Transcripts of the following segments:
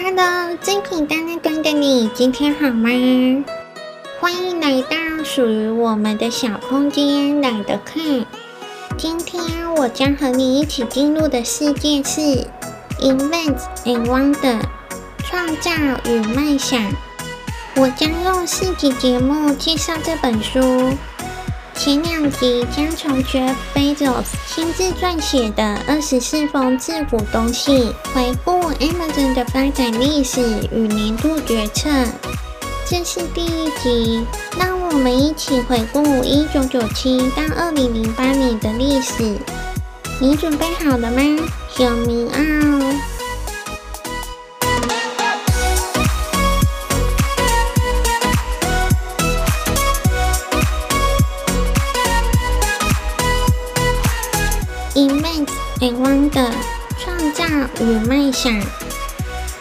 Hello，精品大乐端的你，今天好吗？欢迎来到属于我们的小空间，懒得看。今天我将和你一起进入的世界是 Invent and Wonder，创造与梦想。我将用四集节目介绍这本书。前两集将从 Jeff Bezos 亲自撰写的二十四封自股东信，回顾 Amazon 的发展历史与年度决策。这是第一集，让我们一起回顾一九九七到二零零八年的历史。你准备好了吗？小明奥。台湾的创造与梦想。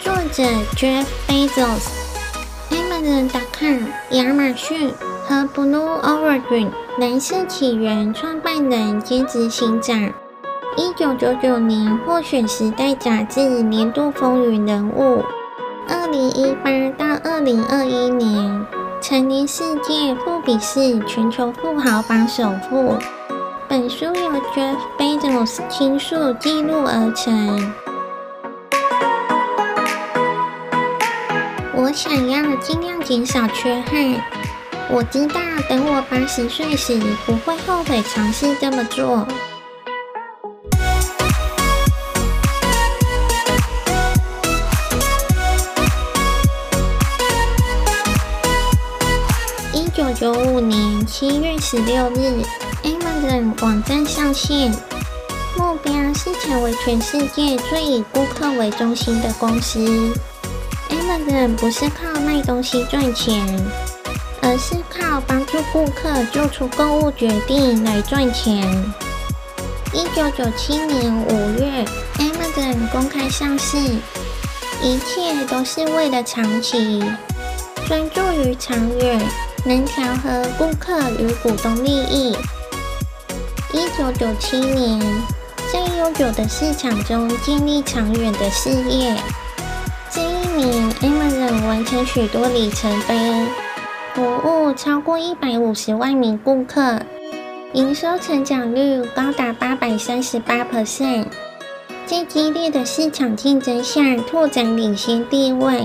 作者 Jeff Bezos，Amazon.com，亚马逊和 Blue Origin 蓝色起源创办人兼执行长。一九九九年获选《时代》杂志年度风云人物。二零一八到二零二一年，蝉联世界富比士全球富豪榜首富。本书由 Jeff Bezos 亲述记录而成。我想要尽量减少缺憾。我知道，等我八十岁时，不会后悔尝试这么做。一九九五年七月十六日。网站上线，目标是成为全世界最以顾客为中心的公司。Amazon 不是靠卖东西赚钱，而是靠帮助顾客做出购物决定来赚钱。一九九七年五月，Amazon 公开上市，一切都是为了长期，专注于长远，能调和顾客与股东利益。一九九七年，在悠久的市场中建立长远的事业。这一年，Amazon 完成许多里程碑，服务超过一百五十万名顾客，营收成长率高达八百三十八 percent。在激烈的市场竞争下，拓展领先地位。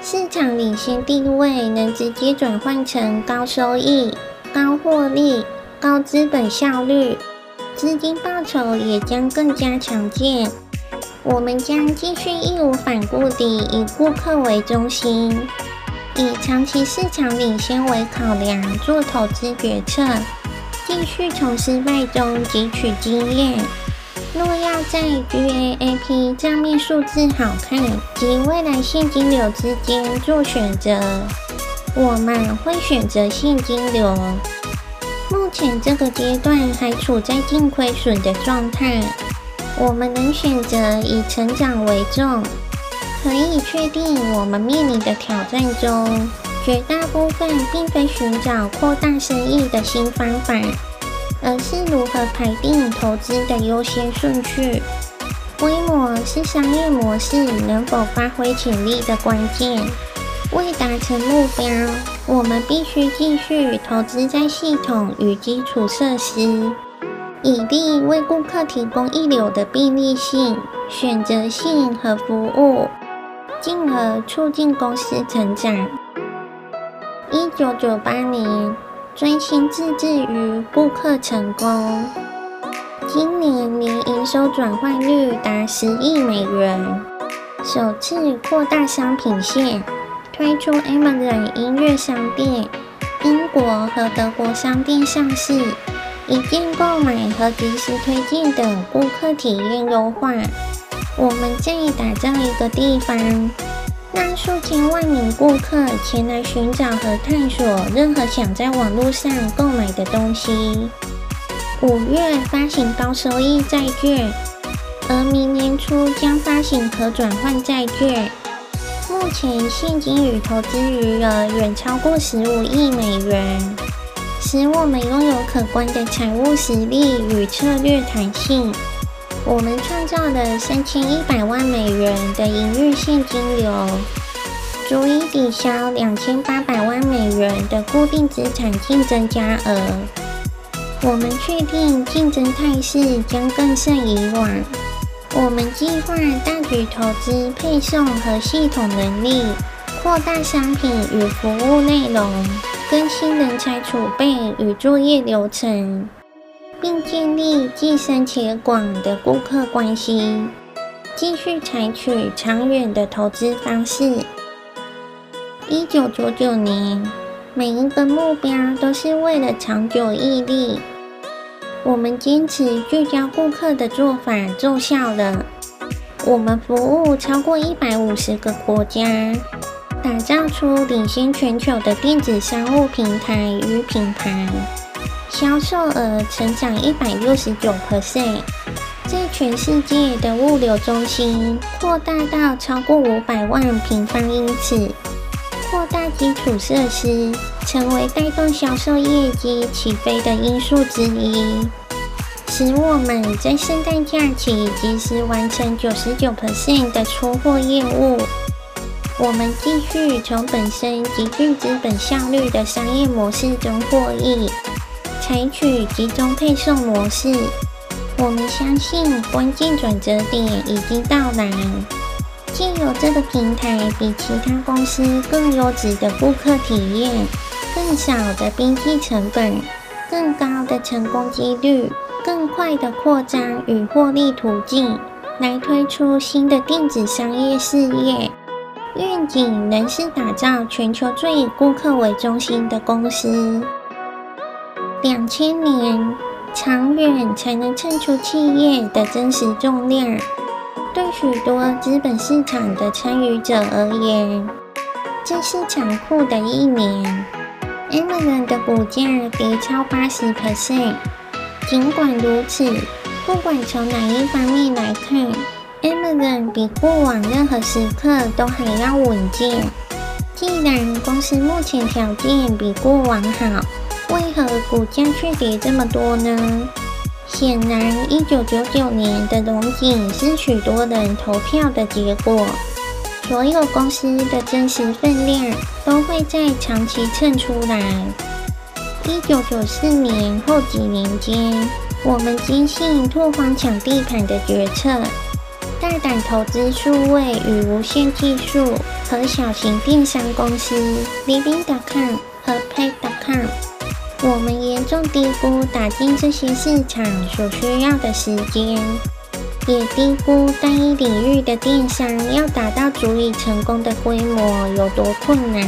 市场领先地位能直接转换成高收益、高获利。高资本效率，资金报酬也将更加强健。我们将继续义无反顾地以顾客为中心，以长期市场领先为考量做投资决策，继续从失败中汲取经验。若要在 GAAP 账面数字好看及未来现金流之间做选择，我们会选择现金流。目前这个阶段还处在净亏损的状态，我们能选择以成长为重。可以确定，我们面临的挑战中，绝大部分并非寻找扩大生意的新方法，而是如何排定投资的优先顺序。规模是商业模式能否发挥潜力的关键。为达成目标，我们必须继续投资在系统与基础设施，以利为顾客提供一流的便利性、选择性和服务，进而促进公司成长。一九九八年，专心致志于顾客成功。今年年营收转换率达十亿美元，首次扩大商品线。推出 Amazon 音乐商店，英国和德国商店上市，一键购买和即时推荐等顾客体验优化。我们建议打造一个地方，让数千万名顾客前来寻找和探索任何想在网络上购买的东西。五月发行高收益债券，而明年初将发行可转换债券。目前现金与投资余额远超过十五亿美元，使我们拥有可观的财务实力与策略弹性。我们创造了三千一百万美元的营运现金流，足以抵消两千八百万美元的固定资产净增加额。我们确定竞争态势将更胜以往。我们计划大举投资配送和系统能力，扩大商品与服务内容，更新人才储备与作业流程。并建立既深且广的顾客关系，继续采取长远的投资方式。一九九九年，每一个目标都是为了长久屹立。我们坚持聚焦顾客的做法奏效了。我们服务超过一百五十个国家，打造出领先全球的电子商务平台与品牌。销售额成长一百六十九 percent，在全世界的物流中心扩大到超过五百万平方英尺，扩大基础设施成为带动销售业绩起飞的因素之一，使我们在圣诞假期及时完成九十九 percent 的出货业务。我们继续从本身极具资本效率的商业模式中获益。采取集中配送模式，我们相信关键转折点已经到来。借由这个平台，比其他公司更优质的顾客体验、更少的边际成本、更高的成功几率、更快的扩张与获利途径，来推出新的电子商业事业。愿景仍是打造全球最以顾客为中心的公司。两千年，长远才能称出企业的真实重量。对许多资本市场的参与者而言，这是残酷的一年。Amazon 的股价跌超八十 percent。尽管如此，不管从哪一方面来看，Amazon 比过往任何时刻都还要稳健。既然公司目前条件比过往好，为何股价却跌这么多呢？显然，一九九九年的荣景是许多人投票的结果。所有公司的真实分量都会在长期称出来。一九九四年后几年间，我们坚信拓荒抢地盘的决策，大胆投资数位与无线技术和小型电商公司 Living.com 和 Pet.com。我们严重低估打进这些市场所需要的时间，也低估单一领域的电商要达到足以成功的规模有多困难。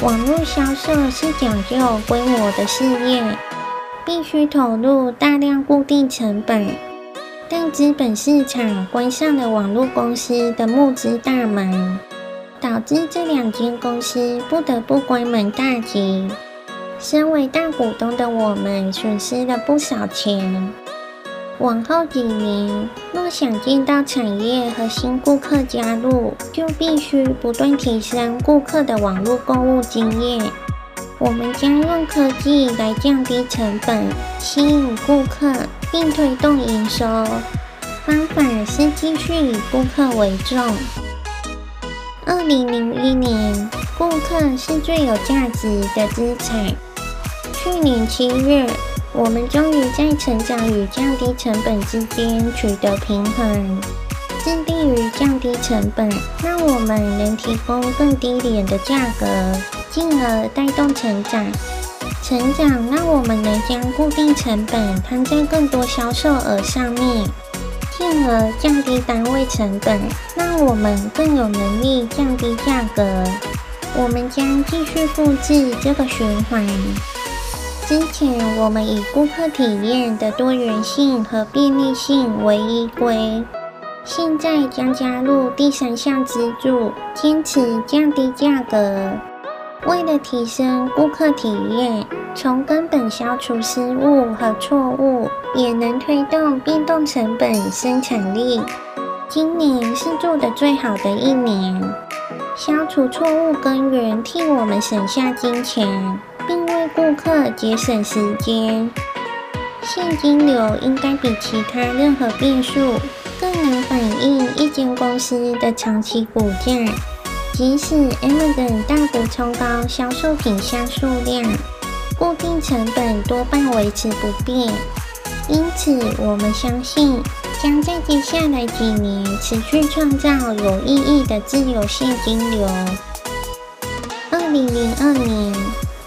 网络销售是讲究规模的事业，必须投入大量固定成本，但资本市场关上了网络公司的募资大门，导致这两间公司不得不关门大吉。身为大股东的我们损失了不少钱。往后几年，若想见到产业和新顾客加入，就必须不断提升顾客的网络购物经验。我们将用科技来降低成本，吸引顾客，并推动营收。方法是继续以顾客为重。二零零一年，顾客是最有价值的资产。去年七月，我们终于在成长与降低成本之间取得平衡，致力于降低成本，让我们能提供更低廉的价格，进而带动成长。成长让我们能将固定成本摊在更多销售额上面，进而降低单位成本，让我们更有能力降低价格。我们将继续复制这个循环。之前我们以顾客体验的多元性和便利性为依归，现在将加入第三项支柱，坚持降低价格。为了提升顾客体验，从根本消除失误和错误，也能推动变动成本生产力。今年是做得最好的一年，消除错误根源，替我们省下金钱。为顾客节省时间。现金流应该比其他任何变数更能反映一间公司的长期股价。即使 Amazon 大幅冲高销售品项数量，固定成本多半维持不变。因此，我们相信将在接下来几年持续创造有意义的自由现金流。二零零二年，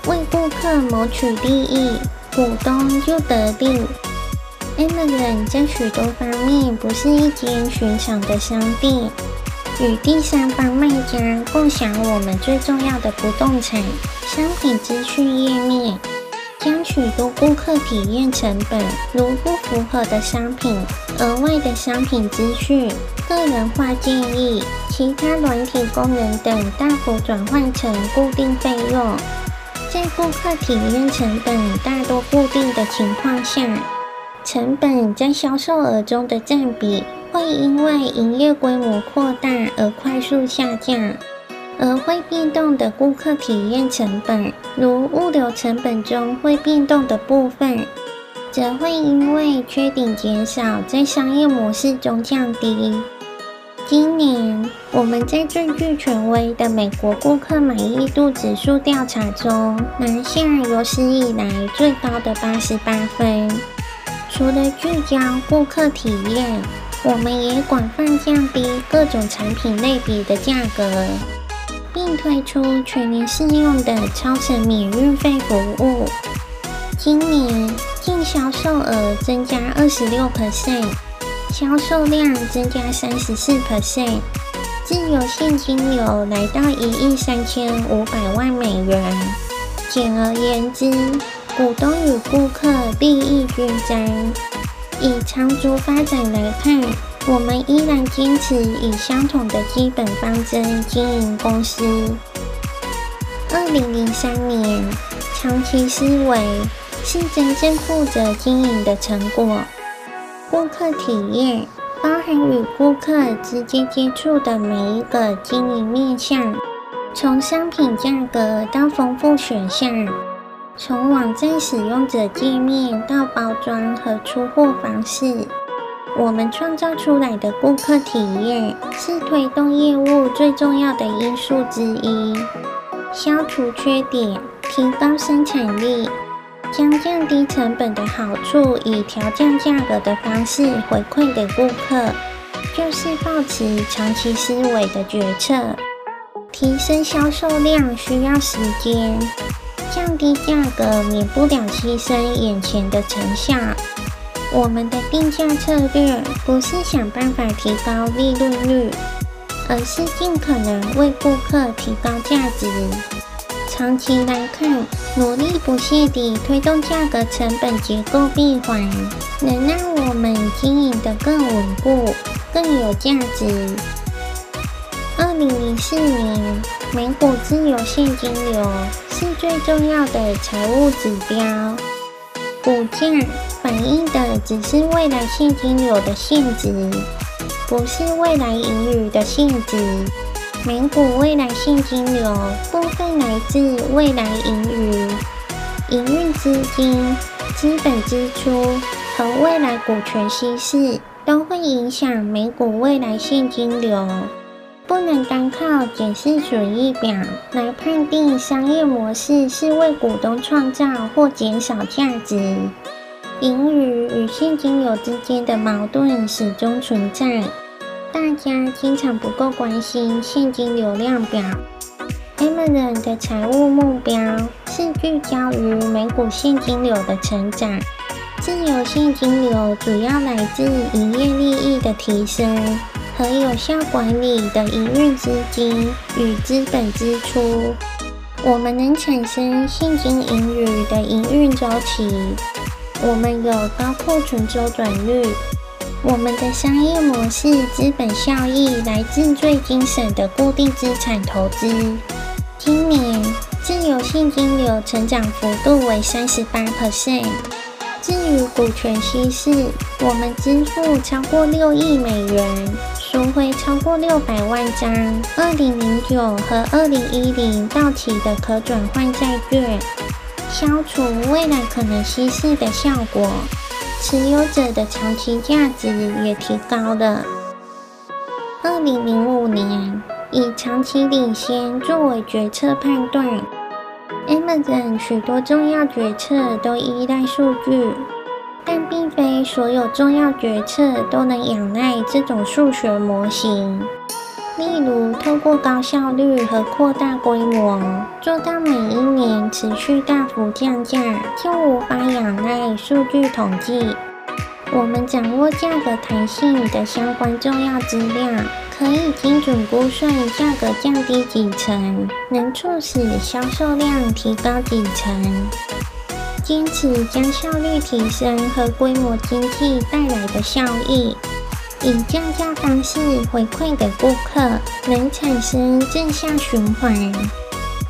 为顾客谋取利益，股东就得利。Amazon 在许多方面不是一间寻常的商店，与第三方卖家共享我们最重要的不动产商品资讯页面。将许多顾客体验成本，如不符合的商品、额外的商品资讯、个人化建议、其他软体功能等，大幅转换成固定费用。在顾客体验成本大多固定的情况下，成本在销售额中的占比会因为营业规模扩大而快速下降。而会变动的顾客体验成本，如物流成本中会变动的部分，则会因为缺点减少，在商业模式中降低。今年我们在最具权威的美国顾客满意度指数调查中，拿下有史以来最高的八十八分。除了聚焦顾客体验，我们也广泛降低各种产品类别的价格。并推出全年适用的超省免运费服务。今年净销售额增加二十六 percent，销售量增加三十四 percent，自由现金流来到一亿三千五百万美元。简而言之，股东与顾客利益均沾。以长足发展来看，我们依然坚持以相同的基本方针经营公司。二零零三年，长期思维是真正负责经营的成果。顾客体验包含与顾客直接接触的每一个经营面向，从商品价格到丰富选项，从网站使用者界面到包装和出货方式。我们创造出来的顾客体验是推动业务最重要的因素之一。消除缺点，提高生产力，将降低成本的好处以调降价格的方式回馈给顾客，就是抱持长期思维的决策。提升销售量需要时间，降低价格免不了牺牲眼前的成效。我们的定价策略不是想办法提高利润率，而是尽可能为顾客提高价值。长期来看，努力不懈地推动价格成本结构闭环，能让我们经营得更稳固、更有价值。二零零四年，每股自由现金流是最重要的财务指标，股价。反映的只是未来现金流的现值，不是未来盈余的现值。每股未来现金流部分来自未来盈余、营运资金、资本支出和未来股权稀释，都会影响每股未来现金流。不能单靠检视损益表来判定商业模式是为股东创造或减少价值。盈余与现金流之间的矛盾始终存在，大家经常不够关心现金流量表。Amazon 的财务目标是聚焦于每股现金流的成长，自由现金流主要来自营业利益的提升和有效管理的营运资金与资本支出。我们能产生现金盈余的营运周期。我们有高库存周转率，我们的商业模式资本效益来自最精省的固定资产投资。今年自由现金流成长幅度为三十八 percent。至于股权稀释，我们支付超过六亿美元，赎回超过六百万张二零零九和二零一零到期的可转换债券。消除未来可能稀释的效果。持有者的长期价值也提高了。二零零五年，以长期领先作为决策判断，Amazon 许多重要决策都依赖数据，但并非所有重要决策都能仰赖这种数学模型。例如，透过高效率和扩大规模，做到每一年持续大幅降价，就无法仰赖数据统计。我们掌握价格弹性的相关重要资料，可以精准估算价格降低几成，能促使销售量提高几成。坚持将效率提升和规模经济带来的效益。以降价方式回馈给顾客，能产生正向循环。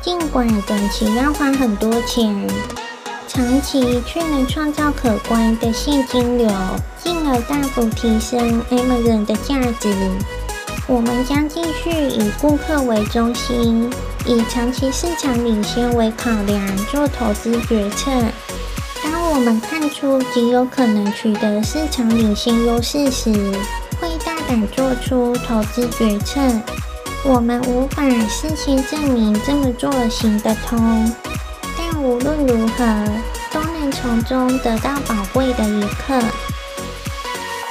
尽管短期要花很多钱，长期却能创造可观的现金流，进而大幅提升 Amazon 的价值。我们将继续以顾客为中心，以长期市场领先为考量做投资决策。当我们看出极有可能取得市场领先优势时，敢做出投资决策。我们无法事先证明这么做行得通，但无论如何，都能从中得到宝贵的一课。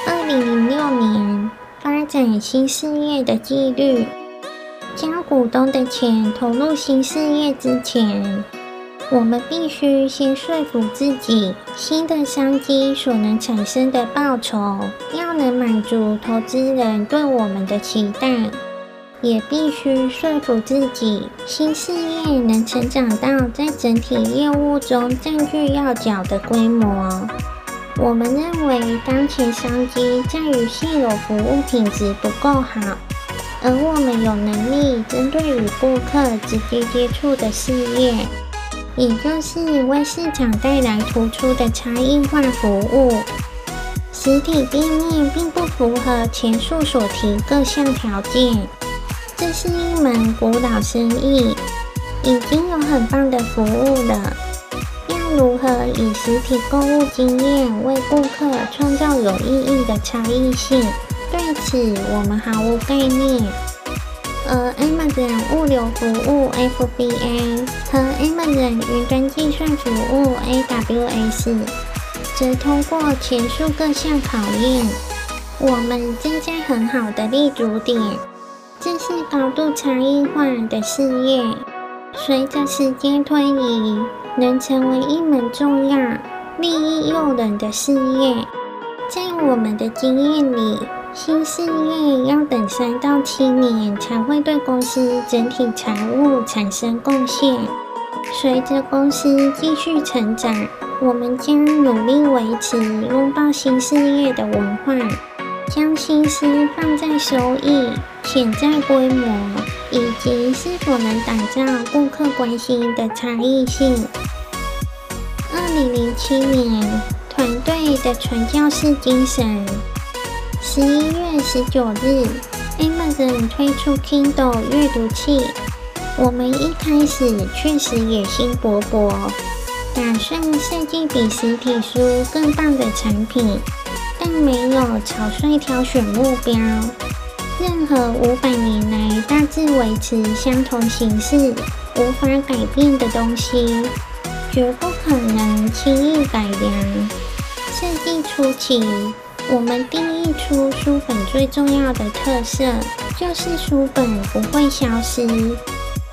二零零六年，发展新事业的纪律，将股东的钱投入新事业之前。我们必须先说服自己，新的商机所能产生的报酬要能满足投资人对我们的期待，也必须说服自己，新事业能成长到在整体业务中占据要角的规模。我们认为当前商机在于现有服务品质不够好，而我们有能力针对与顾客直接接触的事业。也就是为市场带来突出的差异化服务，实体店面并不符合前述所提各项条件。这是一门古老生意，已经有很棒的服务了。要如何以实体购物经验为顾客创造有意义的差异性？对此，我们毫无概念。而 Amazon 物流服务 FBA 和 Amazon 云端计算服务 AWS 则通过前述各项考验，我们正在很好的立足点。这是高度差异化的事业，随着时间推移，能成为一门重要、利益诱人的事业。在我们的经验里，新事业要等三到七年才会对公司整体财务产生贡献。随着公司继续成长，我们将努力维持拥抱新事业的文化，将心思放在收益、潜在规模以及是否能打造顾客关心的差异性。二零零七年，团队的传教士精神。十一月十九日，Amazon 推出 Kindle 阅读器。我们一开始确实野心勃勃，打算设计比实体书更棒的产品，但没有草率挑选目标。任何五百年来大致维持相同形式、无法改变的东西，绝不可能轻易改良。设计初期，我们定义出书本最重要的特色，就是书本不会消失。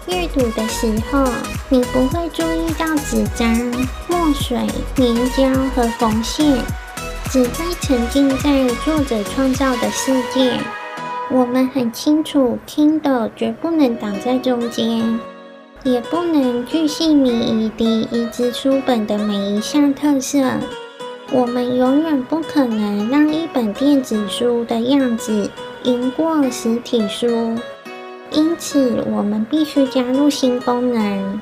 阅读的时候，你不会注意到纸张、墨水、粘胶和缝线，只会沉浸在作者创造的世界。我们很清楚，Kindle 绝不能挡在中间，也不能巨细靡遗地移植书本的每一项特色。我们永远不可能让一本电子书的样子赢过实体书，因此我们必须加入新功能，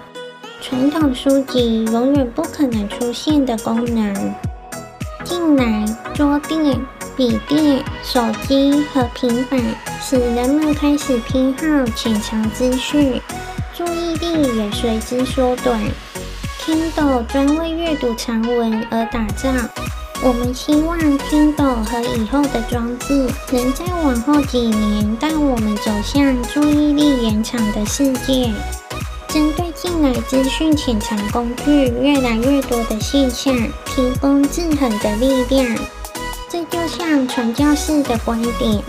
传统书籍永远不可能出现的功能。近来，桌垫、笔垫、手机和平板使人们开始偏好浅尝资讯，注意力也随之缩短。Kindle 专为阅读长文而打造，我们希望 Kindle 和以后的装置能在往后几年带我们走向注意力延长的世界。针对近来资讯潜藏工具越来越多的现象，提供制衡的力量。这就像传教士的观点，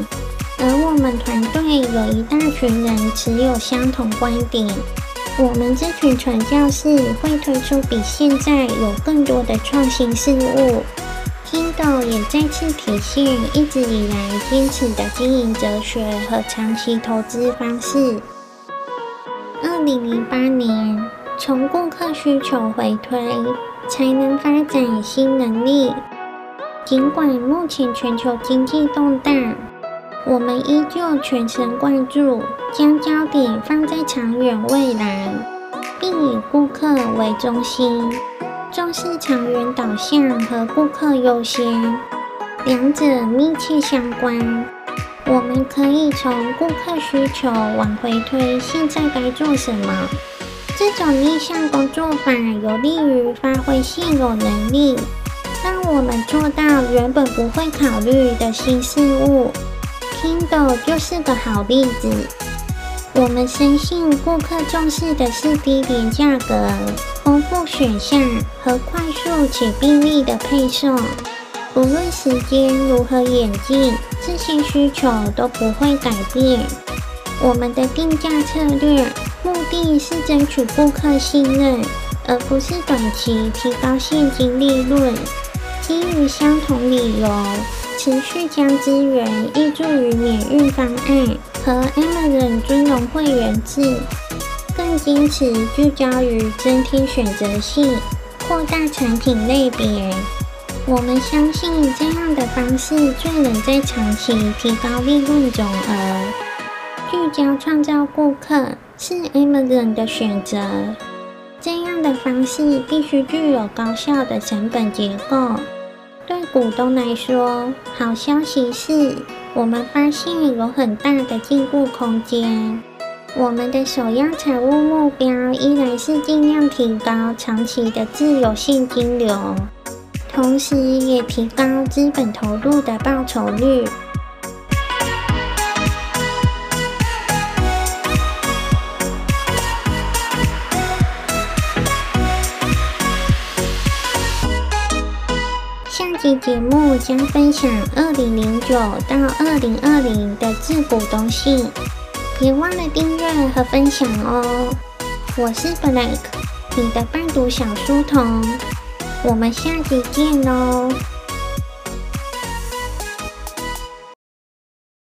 而我们团队有一大群人持有相同观点。我们这群传教士会推出比现在有更多的创新事物。Kindle 也再次体现一直以来坚持的经营哲学和长期投资方式。二零零八年，从顾客需求回推，才能发展新能力。尽管目前全球经济动荡，我们依旧全神贯注，将焦点放在长远未来，并以顾客为中心。重视长远导向和顾客优先，两者密切相关。我们可以从顾客需求往回推，现在该做什么？这种逆向工作法有利于发挥现有能力，让我们做到原本不会考虑的新事物。Kindle 就是个好例子。我们深信顾客重视的是低廉价格。丰富选项和快速且便利的配送，无论时间如何演进，这些需求都不会改变。我们的定价策略目的是争取顾客信任，而不是短期提高现金利润。基于相同理由，持续将资源挹注于免运方案和 Amazon 尊荣会员制。更坚持聚焦于增添选择性，扩大产品类别。我们相信这样的方式最能在长期提高利润总额。聚焦创造顾客是 Amazon 的选择。这样的方式必须具有高效的成本结构。股东来说，好消息是我们发现有很大的进步空间。我们的首要财务目标依然是尽量提高长期的自由现金流，同时也提高资本投入的报酬率。节目将分享二零零九到二零二零的自古东西。别忘了订阅和分享哦！我是 Black，你的伴读小书童，我们下集见喽！